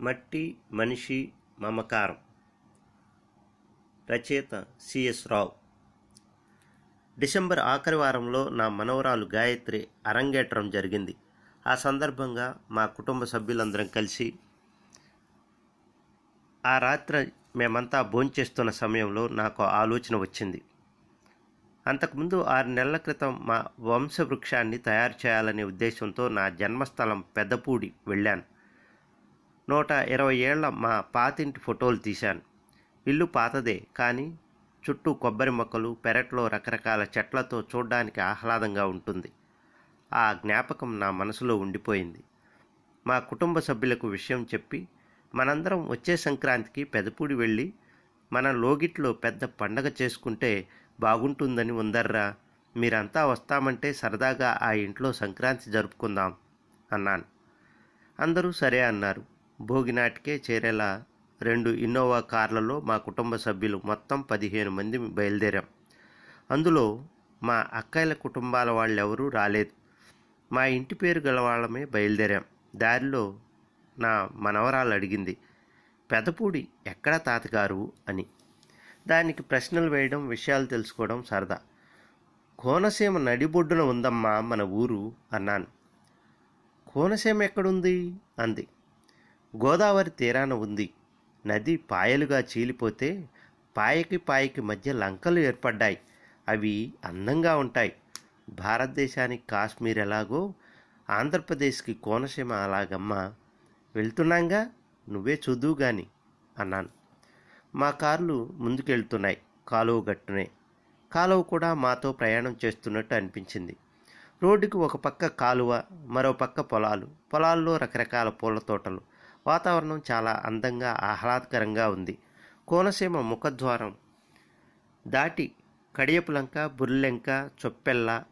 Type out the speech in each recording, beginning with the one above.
మట్టి మనిషి మమకారం. రచయిత సిఎస్ రావు. డిసెంబర్ ఆఖరి వారంలో నా మనవరాలు గాయత్రి అరంగేట్రం జరిగింది. ఆ సందర్భంగా మా కుటుంబ సభ్యులందరం కలిసి ఆ రాత్రి మేమంతా భోంచేస్తున్న సమయంలో నాకు ఆలోచన వచ్చింది. అంతకుముందు ఆరు నెలల క్రితం మా వంశవృక్షాన్ని తయారు చేయాలనే ఉద్దేశంతో నా జన్మస్థలం పెద్దపూడి వెళ్ళాను. నూట ఇరవై ఏళ్ళ మా పాతింటి ఫోటోలు తీశాను. ఇల్లు పాతదే కానీ చుట్టూ కొబ్బరి మొక్కలు పెరట్లో రకరకాల చెట్లతో చూడ్డానికి ఆహ్లాదంగా ఉంటుంది. ఆ జ్ఞాపకం నా మనసులో ఉండిపోయింది. మా కుటుంబ సభ్యులకు విషయం చెప్పి మనందరం వచ్చే సంక్రాంతికి పెదపూడి వెళ్ళి మన లోగిట్లో పెద్ద పండగ చేసుకుంటే బాగుంటుందని ఉందర్రా. మీరంతా వస్తామంటే సరదాగా ఆ ఇంట్లో సంక్రాంతి జరుపుకుందాం అన్నాను. అందరూ సరే అన్నారు. భోగినాటికే చేరేలా రెండు ఇన్నోవా కార్లలో మా కుటుంబ సభ్యులు మొత్తం పదిహేను మంది బయలుదేరాం. అందులో మా అక్కయ్యల కుటుంబాల వాళ్ళెవరూ రాలేదు. మా ఇంటి పేరు గల వాళ్ళమే బయలుదేరాం. దారిలో నా మనవరాలు అడిగింది పెదపూడి ఎక్కడ తాతగారు? అని. దానికి ప్రశ్నలు వేయడం విషయాలు తెలుసుకోవడం సరదా. కోనసీమ నడిబొడ్డున ఉందమ్మా మన ఊరు అన్నాను. కోనసీమ ఎక్కడుంది? అంది. గోదావరి తీరాన ఉంది. నది పాయలుగా చీలిపోతే పాయకి పాయకి మధ్య లంకలు ఏర్పడ్డాయి. అవి అందంగా ఉంటాయి. భారతదేశానికి కాశ్మీర్ ఎలాగో ఆంధ్రప్రదేశ్కి కోనసీమ అలాగమ్మా వెళ్తున్నాంగా? నువ్వే చూదువు గాని అన్నాను. మా కార్లు ముందుకెళ్తున్నాయి కాలువ గట్టునే. కాలువ కూడా మాతో ప్రయాణం చేస్తున్నట్టు అనిపించింది. రోడ్డుకు ఒక పక్క కాలువ మరో పక్క పొలాలు. పొలాల్లో రకరకాల పూల తోటలు. వాతావరణం చాలా అందంగా ఆహ్లాదకరంగా ఉంది. కోనసీమ ముఖద్వారం దాటి కడియపులంక బుర్లెంక చొప్పెల్ల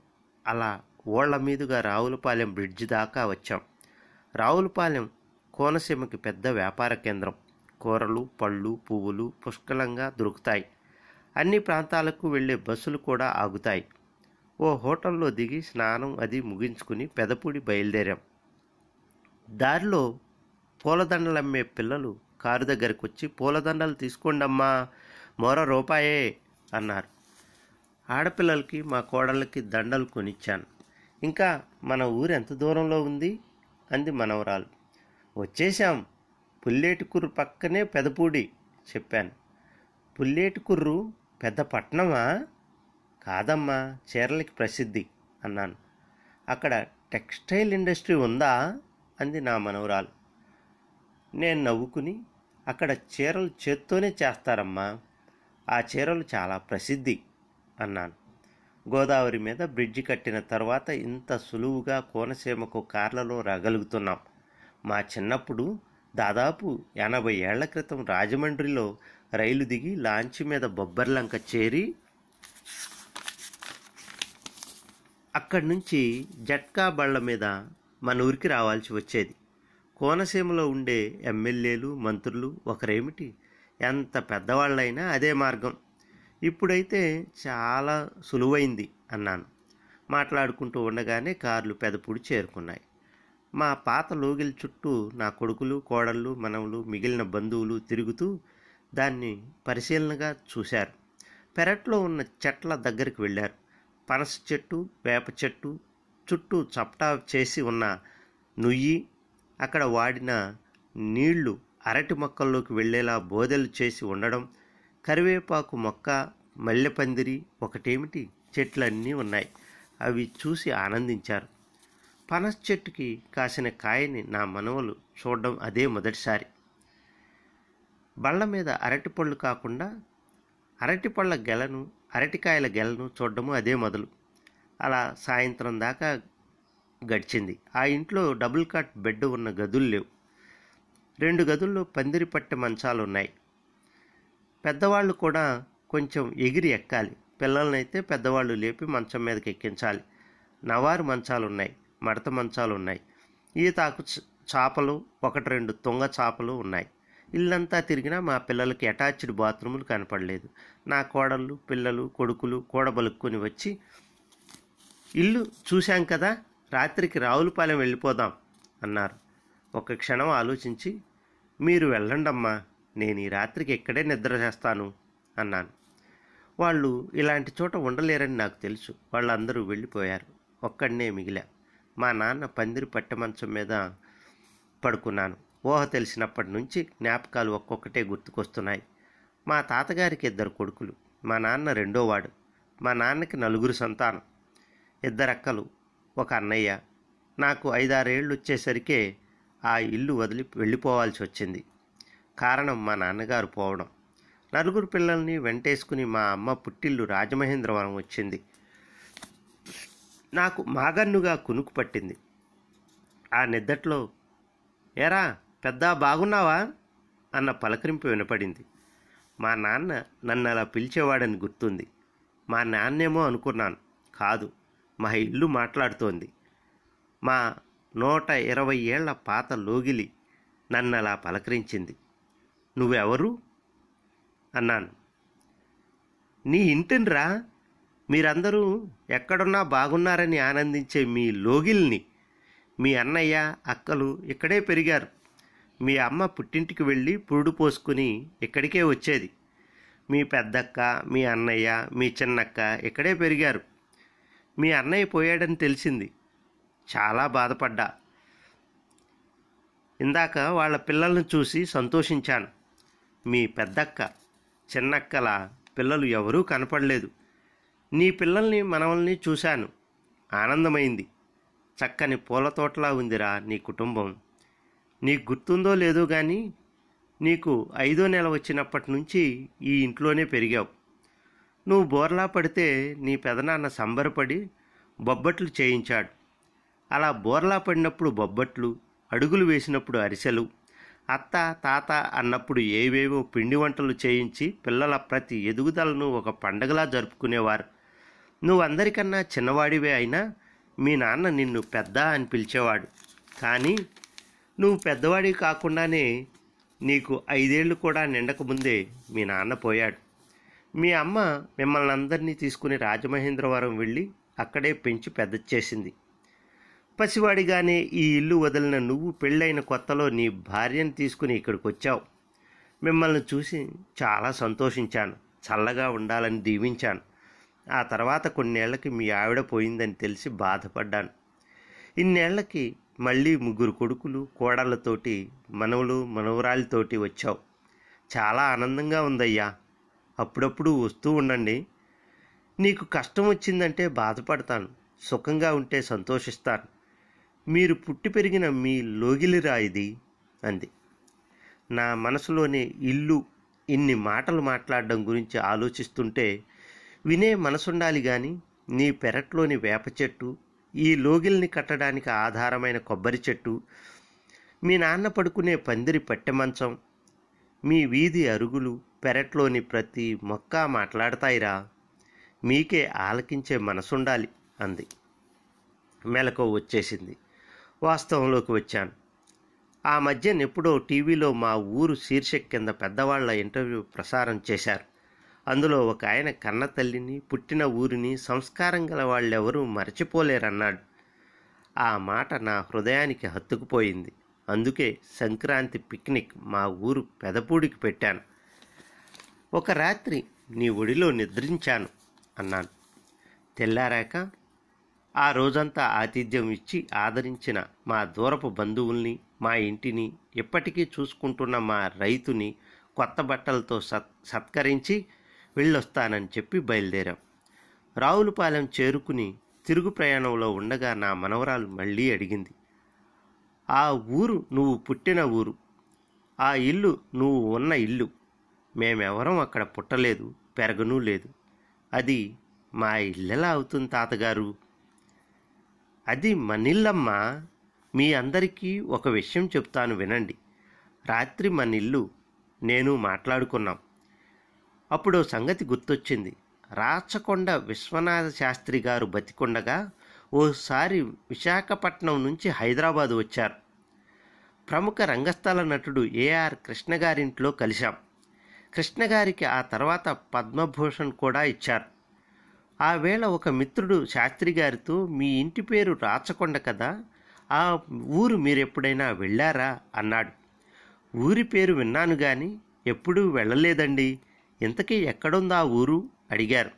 అలా ఓళ్ళ మీదుగా రావులపాలెం బ్రిడ్జ్ దాకా వచ్చాం. రావులపాలెం కోనసీమకి పెద్ద వ్యాపార కేంద్రం. కూరలు పళ్ళు పువ్వులు పుష్కలంగా దొరుకుతాయి. అన్ని ప్రాంతాలకు వెళ్ళే బస్సులు కూడా ఆగుతాయి. ఓ హోటల్లో దిగి స్నానం అది ముగించుకుని పెదపూడి బయలుదేరాం. దారిలో పూలదండలమ్మే పిల్లలు కారు దగ్గరికి వచ్చి పూలదండలు తీసుకోండమ్మా మోర రూపాయే అన్నారు. ఆడపిల్లలకి మా కోడళ్ళకి దండలు కొనిచ్చాను. ఇంకా మన ఊరు ఎంత దూరంలో ఉంది? అంది మనవరాలు. వచ్చేశాం. పుల్లేటికుర్రు పక్కనే పెదపూడి చెప్పాను. పుల్లేటికుర్రు పెద్ద పట్టణమా కాదమ్మా చీరలకి ప్రసిద్ధి అన్నాను. అక్కడ టెక్స్టైల్ ఇండస్ట్రీ ఉందా? అంది నా మనవరాలు. నేను నవ్వుకుని అక్కడ చీరలు చేత్తోనే చేస్తారమ్మా. ఆ చీరలు చాలా ప్రసిద్ధి అన్నాను. గోదావరి మీద బ్రిడ్జి కట్టిన తర్వాత ఇంత సులువుగా కోనసీమకు కార్లలో రాగలుగుతున్నాం. మా చిన్నప్పుడు దాదాపు ఎనభై ఏళ్ళ క్రితం రాజమండ్రిలో రైలు దిగి లాంచ్ మీద బొబ్బర్లంక చేరి అక్కడి నుంచి జట్కా బళ్ళ మీద మన ఊరికి రావాల్సి వచ్చేది. కోనసీమలో ఉండే ఎమ్మెల్యేలు మంత్రులు ఒకరేమిటి? ఎంత పెద్దవాళ్ళైనా అదే మార్గం. ఇప్పుడైతే చాలా సులువైంది అన్నాను. మాట్లాడుకుంటూ ఉండగానే కార్లు పెదపూడి చేరుకున్నాయి. మా పాత లోగిల చుట్టూ నా కొడుకులు కోడళ్ళు మనవలు మిగిలిన బంధువులు తిరుగుతూ దాన్ని పరిశీలనగా చూశారు. పెరట్లో ఉన్న చెట్ల దగ్గరికి వెళ్ళారు. పనస చెట్టు వేప చెట్టు చుట్టూ చప్టా చేసి ఉన్న నుయ్యి అక్కడ వాడిన నీళ్ళు అరటి మొక్కల్లోకి వెళ్ళేలా బోదెలు చేసి ఉండడం కరివేపాకు మొక్క మల్లెపందిరి ఒకటేమిటి? చెట్లన్నీ ఉన్నాయి. అవి చూసి ఆనందించారు. పనస చెట్టుకి కాసిన కాయని నా మనవలు చూడడం అదే మొదటిసారి. బళ్ళ మీద అరటిపళ్ళు కాకుండా అరటిపళ్ళ గెలను అరటికాయల గెలను చూడడము అదే మొదలు. అలా సాయంత్రం దాకా గడిచింది. ఆ ఇంట్లో డబుల్ కాట్ బెడ్ ఉన్న గదులు లేవు. రెండు గదుల్లో పందిరి పట్టె మంచాలు ఉన్నాయి పెద్దవాళ్ళు కూడా కొంచెం ఎగిరి ఎక్కాలి. పిల్లలనైతే పెద్దవాళ్ళు లేపి మంచం మీదకి ఎక్కించాలి. నవారు మంచాలు ఉన్నాయి మడత మంచాలు ఉన్నాయి ఈతాకు చాపలు ఒకటి రెండు తుంగ చాపలు ఉన్నాయి. ఇల్లంతా తిరిగినా మా పిల్లలకి అటాచ్డ్ బాత్రూములు కనపడలేదు. నా కోడళ్ళు పిల్లలు కొడుకులు కూడబలుక్కుని వచ్చి ఇల్లు చూశాం కదా రాత్రికి రావులపాలెం వెళ్ళిపోదాం అన్నారు. ఒక క్షణం ఆలోచించి మీరు వెళ్ళండమ్మా నేను ఈ రాత్రికి ఇక్కడే నిద్ర చేస్తాను అన్నాను. వాళ్ళు ఇలాంటి చోట ఉండలేరని నాకు తెలుసు. వాళ్ళందరూ వెళ్ళిపోయారు. ఒక్కడనే మిగిలా. మా నాన్న పందిరి పట్టె మంచం మీద పడుకున్నాను. ఊహ తెలిసినప్పటి నుంచి జ్ఞాపకాలు ఒక్కొక్కటే గుర్తుకొస్తున్నాయి. మా తాతగారికి ఇద్దరు కొడుకులు. మా నాన్న రెండోవాడు. మా నాన్నకి నలుగురు సంతానం. ఇద్దరక్కలు. ఒక అన్నయ్య. నాకు ఐదారేళ్ళు వచ్చేసరికే ఆ ఇల్లు వదిలి వెళ్ళిపోవాల్సి వచ్చింది కారణం మా నాన్నగారు పోవడం. నలుగురు పిల్లల్ని వెంటేసుకుని మా అమ్మ పుట్టిల్లు రాజమహేంద్రవరం వచ్చింది. నాకు మాగన్నుగా కునుకు పట్టింది. ఆ నిద్దట్లో ఏరా పెద్ద బాగున్నావా? అన్న పలకరింపు వినపడింది. మా నాన్న నన్ను అలా పిలిచేవాడని గుర్తుంది. మా నాన్నేమో అనుకున్నాను. కాదు. మా ఇల్లు మాట్లాడుతోంది. మా నూట ఇరవై ఏళ్ళ పాత లోగిలి నన్ను అలా పలకరించింది. నువ్వెవరు? అన్నాను. నీ ఇంటినిరా. మీరందరూ ఎక్కడున్నా బాగున్నారని ఆనందించే మీ లోగిల్ని మీ అన్నయ్య అక్కలు ఇక్కడే పెరిగారు. మీ అమ్మ పుట్టింటికి వెళ్ళి పురుడు పోసుకుని ఇక్కడికే వచ్చేది. మీ పెద్దక్క మీ అన్నయ్య మీ చిన్నక్క ఇక్కడే పెరిగారు. మీ అన్నయ్య పోయాడని తెలిసింది. చాలా బాధపడ్డా. ఇందాక వాళ్ళ పిల్లల్ని చూసి సంతోషించాను. మీ పెద్దక్క చిన్నక్కల పిల్లలు ఎవరూ కనపడలేదు. నీ పిల్లల్ని మనవల్ని చూశాను. ఆనందమైంది. చక్కని పూల తోటలా ఉందిరా నీ కుటుంబం. నీకు గుర్తుందో లేదో కానీ నీకు ఐదో నెల వచ్చినప్పటి నుంచి ఈ ఇంట్లోనే పెరిగావు. నువ్వు బోర్లా పడితే నీ పెదనాన్న సంబరపడి బొబ్బట్లు చేయించాడు. అలా బోర్లా పడినప్పుడు బొబ్బట్లు అడుగులు వేసినప్పుడు అరిసెలు అత్త తాత అన్నప్పుడు ఏవేవో పిండి వంటలు చేయించి పిల్లల ప్రతి ఎదుగుదలను ఒక పండగలా జరుపుకునేవారు. నువ్వు అందరికన్నా చిన్నవాడివే అయినా మీ నాన్న నిన్ను పెద్ద అని పిలిచేవాడు. కానీ నువ్వు పెద్దవాడివి కాకుండానే నీకు ఐదేళ్ళు కూడా నిండకముందే మీ నాన్న పోయాడు. మీ అమ్మ మిమ్మల్ని అందరినీ తీసుకుని రాజమహేంద్రవరం వెళ్ళి అక్కడే పెంచి పెద్ద చేసింది. పసివాడిగానే ఈ ఇల్లు వదిలిన నువ్వు పెళ్ళైన కొత్తలో నీ భార్యను తీసుకుని ఇక్కడికి వచ్చావు. మిమ్మల్ని చూసి చాలా సంతోషించాను. చల్లగా ఉండాలని దీవించాను. ఆ తర్వాత కొన్నేళ్ళకి మీ ఆవిడ పోయిందని తెలిసి బాధపడ్డాను. ఇన్నేళ్ళకి మళ్ళీ ముగ్గురు కొడుకులు కోడళ్ళతోటి మనవలు మనవరాలితోటి వచ్చావు. చాలా ఆనందంగా ఉందయ్యా. అప్పుడప్పుడు వస్తూ ఉండండి. నీకు కష్టం వచ్చిందంటే బాధపడతాను. సుఖంగా ఉంటే సంతోషిస్తాను. మీరు పుట్టి పెరిగిన మీ లోగిలిరా ఇది? అంది. నా మనసులోని ఇల్లు ఇన్ని మాటలు మాట్లాడడం గురించి ఆలోచిస్తుంటే వినే మనసుండాలి కానీ నీ పెరట్లోని వేప చెట్టు ఈ లోగిల్ని కట్టడానికి ఆధారమైన కొబ్బరి చెట్టు మీ నాన్న పడుకునే పందిరి పట్టె మంచం మీ వీధి అరుగులు పెరట్లోని ప్రతి మొక్క మాట్లాడతాయిరా. మీకే ఆలకించే మనసుండాలి అంది. మెలకు వచ్చేసింది. వాస్తవంలోకి వచ్చాను. ఆ మధ్య ఎప్పుడో టీవీలో మా ఊరు శీర్షిక కింద పెద్దవాళ్ళ ఇంటర్వ్యూ ప్రసారం చేశారు. అందులో ఒక ఆయన కన్న తల్లిని పుట్టిన ఊరిని సంస్కారం గల వాళ్ళెవరూ మరచిపోలేరన్నాడు. ఆ మాట నా హృదయానికి హత్తుకుపోయింది. అందుకే సంక్రాంతి పిక్నిక్ మా ఊరు పెదపూడికి పెట్టాను. ఒక రాత్రి నీ ఒడిలో నిద్రించాను అన్నాను. తెల్లారాక ఆ రోజంతా ఆతిథ్యం ఇచ్చి ఆదరించిన మా దూరపు బంధువుల్ని మా ఇంటిని ఇప్పటికీ చూసుకుంటున్న మా రైతుని కొత్త బట్టలతో సత్ సత్కరించి వెళ్ళొస్తానని చెప్పి బయలుదేరాం. రావులపాలెం చేరుకుని తిరుగు ప్రయాణంలో ఉండగా నా మనవరాలు మళ్ళీ అడిగింది ఆ ఊరు నువ్వు పుట్టిన ఊరు? ఆ ఇల్లు నువ్వు ఉన్న ఇల్లు? మేమెవరం అక్కడ పుట్టలేదు పెరగనూ లేదు. అది మా ఇల్లెలా అవుతుంది తాతగారు? అది మనిల్లమ్మ మీ అందరికీ ఒక విషయం చెప్తాను వినండి. రాత్రి మనిల్లు నేను మాట్లాడుకున్నాం. అప్పుడు ఓ సంగతి గుర్తొచ్చింది. రాచకొండ విశ్వనాథ శాస్త్రి గారు బతికొండగా ఓసారి విశాఖపట్నం నుంచి హైదరాబాద్ వచ్చారు. ప్రముఖ రంగస్థల నటుడు ఏఆర్ కృష్ణ గారింట్లో కలిశాం. కృష్ణ గారికి ఆ తర్వాత పద్మభూషణ్ కూడా ఇచ్చారు. ఆ వేళ ఒక మిత్రుడు శాస్త్రి గారితో మీ ఇంటి పేరు రాచకొండ కదా ఆ ఊరు మీరెప్పుడైనా వెళ్ళారా? అన్నాడు. ఊరి పేరు విన్నాను గాని ఎప్పుడూ వెళ్ళలేదండి. ఇంతకీ ఎక్కడుందా ఊరు? అడిగారు.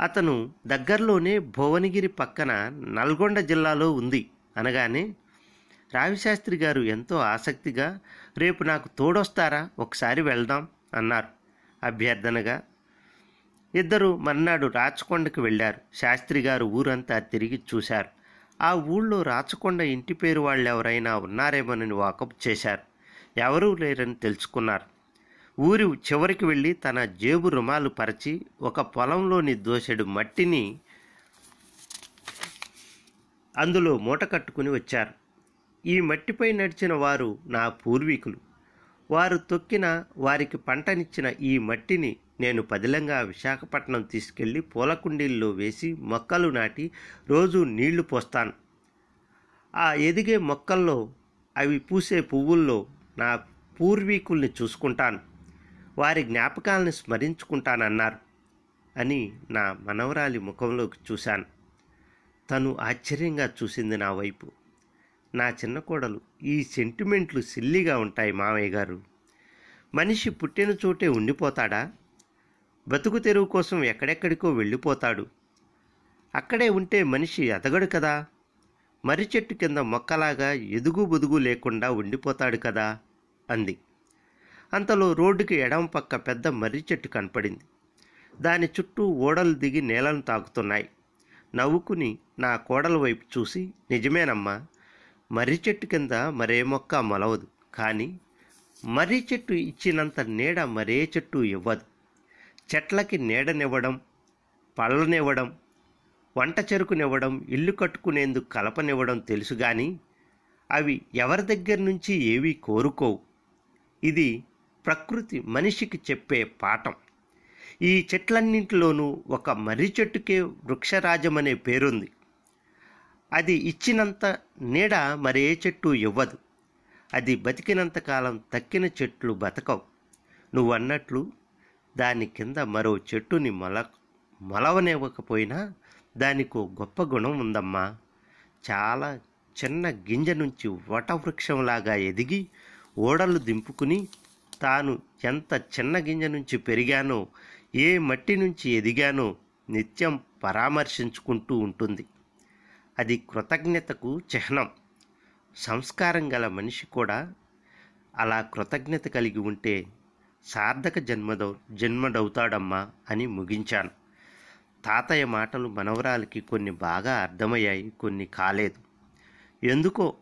అతను దగ్గరలోనే భువనగిరి పక్కన నల్గొండ జిల్లాలో ఉంది అనగానే రావిశాస్త్రి గారు ఎంతో ఆసక్తిగా రేపు నాకు తోడొస్తారా? ఒకసారి వెళ్దాం అన్నారు అభ్యర్థనగా. ఇద్దరు మర్నాడు రాచకొండకు వెళ్ళారు. శాస్త్రి గారు ఊరంతా తిరిగి చూశారు. ఆ ఊళ్ళో రాచకొండ ఇంటి పేరు వాళ్ళు ఎవరైనా ఉన్నారేమోనని వాకప్ చేశారు. ఎవరూ లేరని తెలుసుకున్నారు. ఊరి చివరికి వెళ్ళి తన జేబు రుమాలు పరిచి ఒక పొలంలోని దోసెడు మట్టిని అందులో మూట కట్టుకుని వచ్చారు. ఈ మట్టిపై నడిచిన వారు నా పూర్వీకులు. వారు తొక్కిన వారికి పంటనిచ్చిన ఈ మట్టిని నేను పదిలంగా విశాఖపట్నం తీసుకెళ్ళి పూలకుండీల్లో వేసి మొక్కలు నాటి రోజు నీళ్ళు పోస్తాను. ఆ ఎదిగే మొక్కల్లో అవి పూసే పువ్వుల్లో నా పూర్వీకుల్ని చూసుకుంటాను. వారి జ్ఞాపకాలను స్మరించుకుంటానన్నారు అని నా మనవరాలి ముఖంలోకి చూశాను. తను ఆశ్చర్యంగా చూసింది నా వైపు. నా చిన్న కోడలు ఈ సెంటిమెంట్లు సిల్లిగా ఉంటాయి మావయ్య గారు. మనిషి పుట్టిన చోటే ఉండిపోతాడా? బతుకు తెరువు కోసం ఎక్కడెక్కడికో వెళ్ళిపోతాడు. అక్కడే ఉంటే మనిషి ఎదగడు కదా? మర్రి చెట్టు కింద మొక్కలాగా ఎదుగు బుదుగు లేకుండా ఉండిపోతాడు కదా? అంది. అంతలో రోడ్డుకి ఎడమ పక్క పెద్ద మర్రి చెట్టు కనపడింది. దాని చుట్టూ ఓడలు దిగి నేలను తాకుతున్నాయి. నవ్వుకుని నా కోడల వైపు చూసి నిజమేనమ్మా మర్రి చెట్టు కింద మరే మొక్క మొలవదు. కానీ మర్రి చెట్టు ఇచ్చినంత నీడ మరే చెట్టు ఇవ్వదు. చెట్లకి నీడనివ్వడం పళ్ళనివ్వడం వంట చెరుకునివ్వడం ఇల్లు కట్టుకునేందుకు కలపనివ్వడం తెలుసు కానీ అవి ఎవరి దగ్గర నుంచి ఏవీ కోరుకోవు. ఇది ప్రకృతి మనిషికి చెప్పే పాఠం. ఈ చెట్లన్నింటిలోనూ ఒక మర్రి చెట్టుకే వృక్షరాజమనే పేరుంది. అది ఇచ్చినంత నీడ మరే చెట్టు ఇవ్వదు. అది బతికినంత కాలం తక్కిన చెట్లు బతకవు. నువ్వన్నట్లు దాని కింద మరో చెట్టుని మొల మొలవనివ్వకపోయినా దానికో గొప్ప గుణం ఉందమ్మా. చాలా చిన్న గింజ నుంచి వటవృక్షంలాగా ఎదిగి ఓడలు దింపుకుని తాను ఎంత చిన్న గింజ నుంచి పెరిగానో ఏ మట్టి నుంచి ఎదిగానో నిత్యం పరామర్శించుకుంటూ ఉంటుంది. అది కృతజ్ఞతకు చిహ్నం. సంస్కారం గల మనిషి కూడా అలా కృతజ్ఞత కలిగి ఉంటే సార్థక జన్మదౌ జన్మడవుతాడమ్మా అని ముగించాను. తాతయ్య మాటలు మనవరాలకి కొన్ని బాగా అర్థమయ్యాయి కొన్ని కాలేదు. ఎందుకో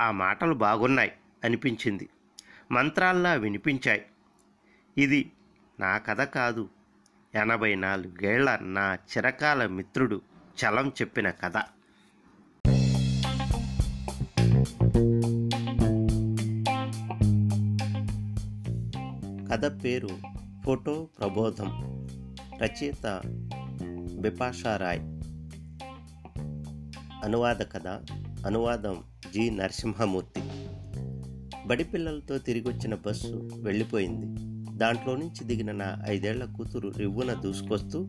ఆ మాటలు బాగున్నాయి అనిపించింది. మంత్రాల్లా వినిపించాయి. ఇది నా కథ కాదు. ఎనభై నాలుగేళ్ళ నా చిరకాల మిత్రుడు చలం చెప్పిన కథ. కథ పేరు ఫోటో ప్రబోధం రచయిత బిపాషా రాయ్. అనువాద కథ అనువాదం జి. నరసింహమూర్తి. బడి పిల్లలతో తిరిగొచ్చిన బస్సు వెళ్ళిపోయింది. దాంట్లో నుంచి దిగిన నా ఐదేళ్ళ కూతురు రివ్వున దూసుకొస్తూ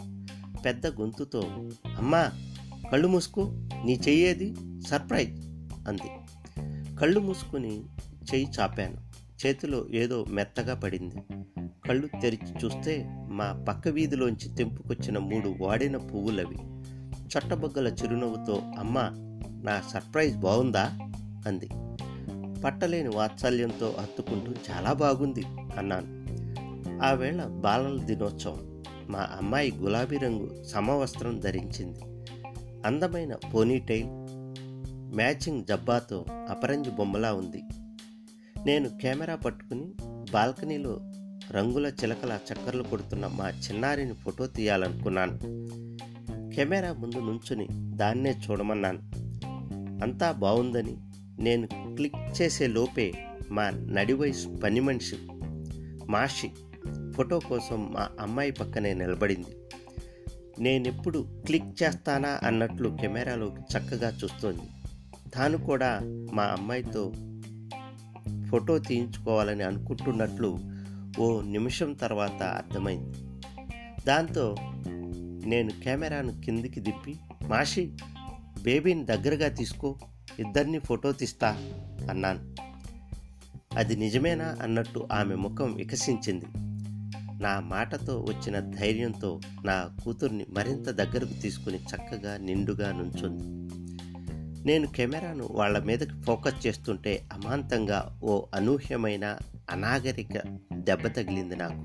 పెద్ద గొంతుతో అమ్మా కళ్ళు మూసుకు నీ చెయ్యేది సర్ప్రైజ్ అంది. కళ్ళు మూసుకుని చెయ్యి చాపాను. చేతిలో ఏదో మెత్తగా పడింది. కళ్ళు తెరిచి చూస్తే మా పక్క వీధిలోంచి తెంపుకొచ్చిన మూడు వాడిన పువ్వులవి. చొట్టబొగ్గల చిరునవ్వుతో అమ్మ నా సర్ప్రైజ్ బాగుందా? అంది. పట్టలేని వాత్సల్యంతో హత్తుకుంటూ చాలా బాగుంది అన్నాను. ఆవేళ బాలల దినోత్సవం. మా అమ్మాయి గులాబీ రంగు సమవస్త్రం ధరించింది. అందమైన పోనీటైల్ మ్యాచింగ్ జబ్బాతో అపరంజి బొమ్మలా ఉంది. నేను కెమెరా పట్టుకుని బాల్కనీలో రంగుల చిలకల చక్కర్లు కొడుతున్న మా చిన్నారిని ఫోటో తీయాలనుకున్నాను. కెమెరా ముందు నుంచుని దాన్నే చూడమన్నాను. అంతా బాగుందని నేను క్లిక్ చేసే లోపే మా నడి వయసు పని మనిషి మాషి ఫోటో కోసం మా అమ్మాయి పక్కనే నిలబడింది. నేనెప్పుడు క్లిక్ చేస్తానా అన్నట్లు కెమెరాలోకి చక్కగా చూస్తోంది. తాను కూడా మా అమ్మాయితో ఫోటో తీయించుకోవాలని అనుకుంటున్నట్లు ఓ నిమిషం తర్వాత అర్థమైంది. దాంతో నేను కెమెరాను కిందికి దిప్పి మాషి బేబీని దగ్గరగా తీసుకో ఇద్దరిని ఫోటో తీస్తా అన్నాను. అది నిజమేనా అన్నట్టు ఆమె ముఖం వికసించింది. నా మాటతో వచ్చిన ధైర్యంతో నా కూతుర్ని మరింత దగ్గరకు తీసుకుని చక్కగా నిండుగా నుంచుంది. నేను కెమెరాను వాళ్ళ మీదకి ఫోకస్ చేస్తుంటే అమాంతంగా ఓ అనూహ్యమైన అనాగరిక దెబ్బ తగిలింది నాకు.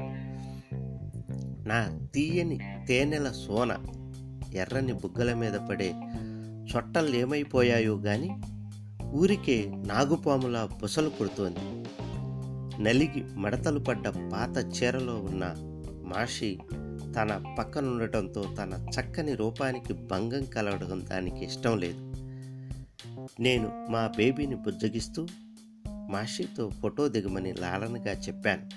నా తీయని తేనెల సోన ఎర్రని బుగ్గల మీద పడే చొట్టలు ఏమైపోయాయో గాని ఊరికే నాగుపాములా బుసలు పుడుతోంది నలిగి మడతలు పడ్డ పాత చీరలో ఉన్న మాషి తన పక్కనుండటంతో తన చక్కని రూపానికి భంగం కలగడం దానికి ఇష్టం లేదు. నేను మా బేబీని బుజ్జగిస్తూ మాషితో ఫోటో దిగమని లాలనగా చెప్పాను.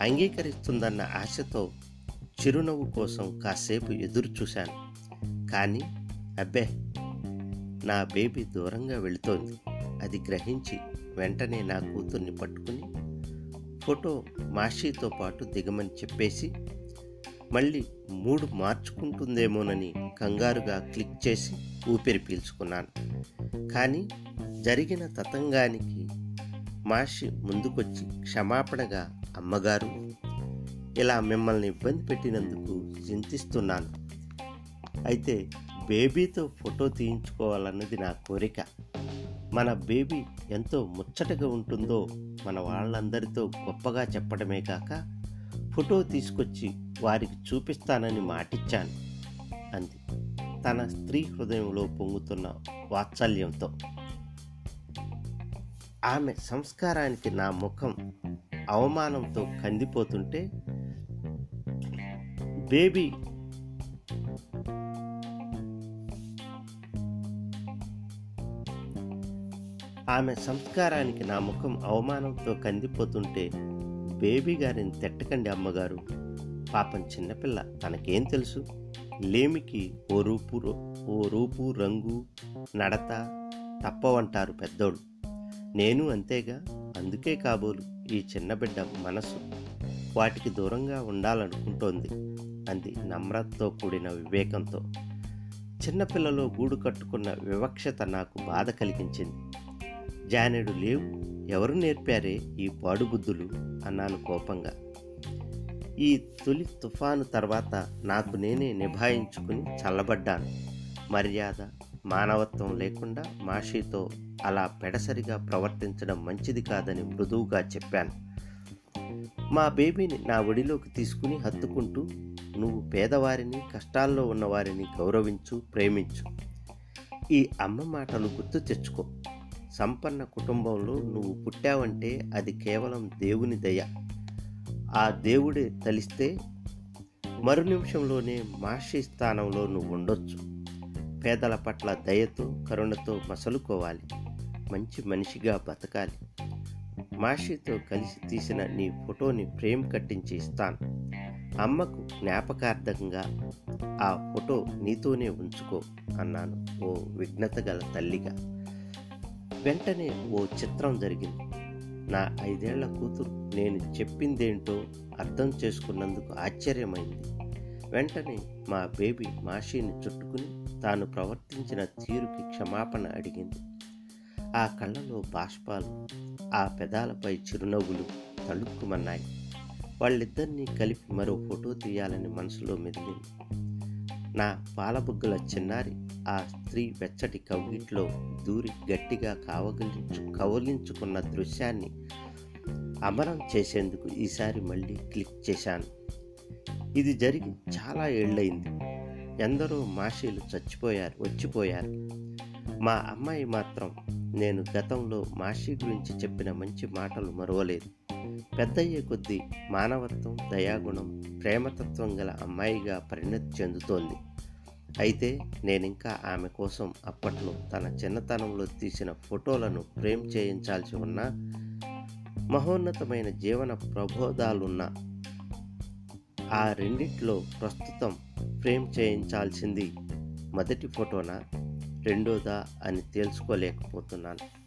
అంగీకరిస్తుందన్న ఆశతో చిరునవ్వు కోసం కాసేపు ఎదురు చూశాను. కానీ అబ్బే నా బేబీ దూరంగా వెళుతోంది. అది గ్రహించి వెంటనే నా కూతుర్ని పట్టుకుని ఫోటో మాషీతో పాటు దిగమని చెప్పేసి మళ్ళీ మూడు మార్చుకుంటుందేమోనని కంగారుగా క్లిక్ చేసి ఊపిరి పీల్చుకున్నాను. కానీ జరిగిన తతంగానికి మాషి ముందుకొచ్చి క్షమాపణగా అమ్మగారు ఇలా మిమ్మల్ని ఇబ్బంది పెట్టినందుకు చింతిస్తున్నాను. అయితే బేబీతో ఫోటో తీయించుకోవాలన్నది నా కోరిక. మన బేబీ ఎంతో ముచ్చటగా ఉంటుందో మన వాళ్ళందరితో గొప్పగా చెప్పడమే కాక ఫోటో తీసుకొచ్చి వారికి చూపిస్తానని మాటిచ్చాను అంది. తన స్త్రీ హృదయంలో పొంగుతున్న వాత్సల్యంతో. ఆమె సంస్కారానికి నా ముఖం అవమానంతో కందిపోతుంటే బేబీ ఆమె సంస్కారానికి నా ముఖం అవమానంతో కందిపోతుంటే బేబీ గారిని తిట్టకండి అమ్మగారు. పాపం చిన్నపిల్ల తనకేం తెలుసు? లేమికి ఓ రూపు ఓ రూపు రంగు నడత తప్పవంటారు పెద్దోడు. నేను అంతేగా? అందుకే కాబోలు ఈ చిన్న బిడ్డ మనసు వాటికి దూరంగా ఉండాలనుకుంటోంది అంది నమ్రతతో కూడిన వివేకంతో. చిన్నపిల్లలో గూడు కట్టుకున్న వివక్షత నాకు బాధ కలిగించింది. జానెడు లేవు ఎవరు నేర్పారే ఈ పాడుబుద్ధులు? అన్నాను కోపంగా. ఈ తొలి తుఫాను తర్వాత నాకు నేనే నిభాయించుకుని చల్లబడ్డాను. మర్యాద మానవత్వం లేకుండా మాషితో అలా పెడసరిగా ప్రవర్తించడం మంచిది కాదని మృదువుగా చెప్పాను. మా బేబీని నా ఒడిలోకి తీసుకుని హత్తుకుంటూ నువ్వు పేదవారిని కష్టాల్లో ఉన్నవారిని గౌరవించు ప్రేమించు. ఈ అమ్మ మాటలు గుర్తు తెచ్చుకో. సంపన్న కుటుంబంలో నువ్వు పుట్టావంటే అది కేవలం దేవుని దయ. ఆ దేవుడే తలిస్తే మరు నిమిషంలోనే మాషి స్థానంలో నువ్వు ఉండొచ్చు. పేదల పట్ల దయతో కరుణతో మసలుకోవాలి. మంచి మనిషిగా బతకాలి. మాషితో కలిసి తీసిన నీ ఫోటోని ఫ్రేమ్ కట్టించి ఇస్తాను. అమ్మకు జ్ఞాపకార్థంగా ఆ ఫోటో నీతోనే ఉంచుకో అన్నాను ఓ విఘ్నత గల తల్లిగా. వెంటనే ఓ చిత్రం జరిగింది. నా ఐదేళ్ళ కూతురు నేను చెప్పిందేంటో అర్థం చేసుకున్నందుకు ఆశ్చర్యమైంది. వెంటనే మా బేబీ మాషీని చుట్టుకుని తాను ప్రవర్తించిన తీరుకి క్షమాపణ అడిగింది. ఆ కళ్ళలో బాష్పాలు ఆ పెదాలపై చిరునవ్వులు తళుక్కుమన్నాయి. వాళ్ళిద్దరినీ కలిపి మరో ఫోటో తీయాలని మనసులో మెదిలింది. నా పాలబుగ్గల చిన్నారి ఆ స్త్రీ వెచ్చటి కవ్విట్లో దూరి గట్టిగా కావగలించు కవలించుకున్న దృశ్యాన్ని అమరం చేసేందుకు ఈసారి మళ్ళీ క్లిక్ చేశాను. ఇది జరిగి చాలా ఏళ్ళయింది. ఎందరో మాషీలు చచ్చిపోయారు వచ్చిపోయారు. మా అమ్మాయి మాత్రం నేను గతంలో మాషి గురించి చెప్పిన మంచి మాటలు మరవలేదు. పెద్దయ్యే కొద్దీ మానవత్వం దయాగుణం ప్రేమతత్వం గల అమ్మాయిగా పరిణతి చెందుతోంది. అయితే నేనింకా ఆమె కోసం అప్పట్లో తన చిన్నతనంలో తీసిన ఫోటోలను ఫ్రేమ్ చేయించాల్సి ఉన్న మహోన్నతమైన జీవన ప్రబోధాలున్న ఆ రెండిట్లో ప్రస్తుతం ఫ్రేమ్ చేయించాల్సింది మొదటి ఫోటోనా రెండోదా అని తేల్చుకోలేకపోతున్నాను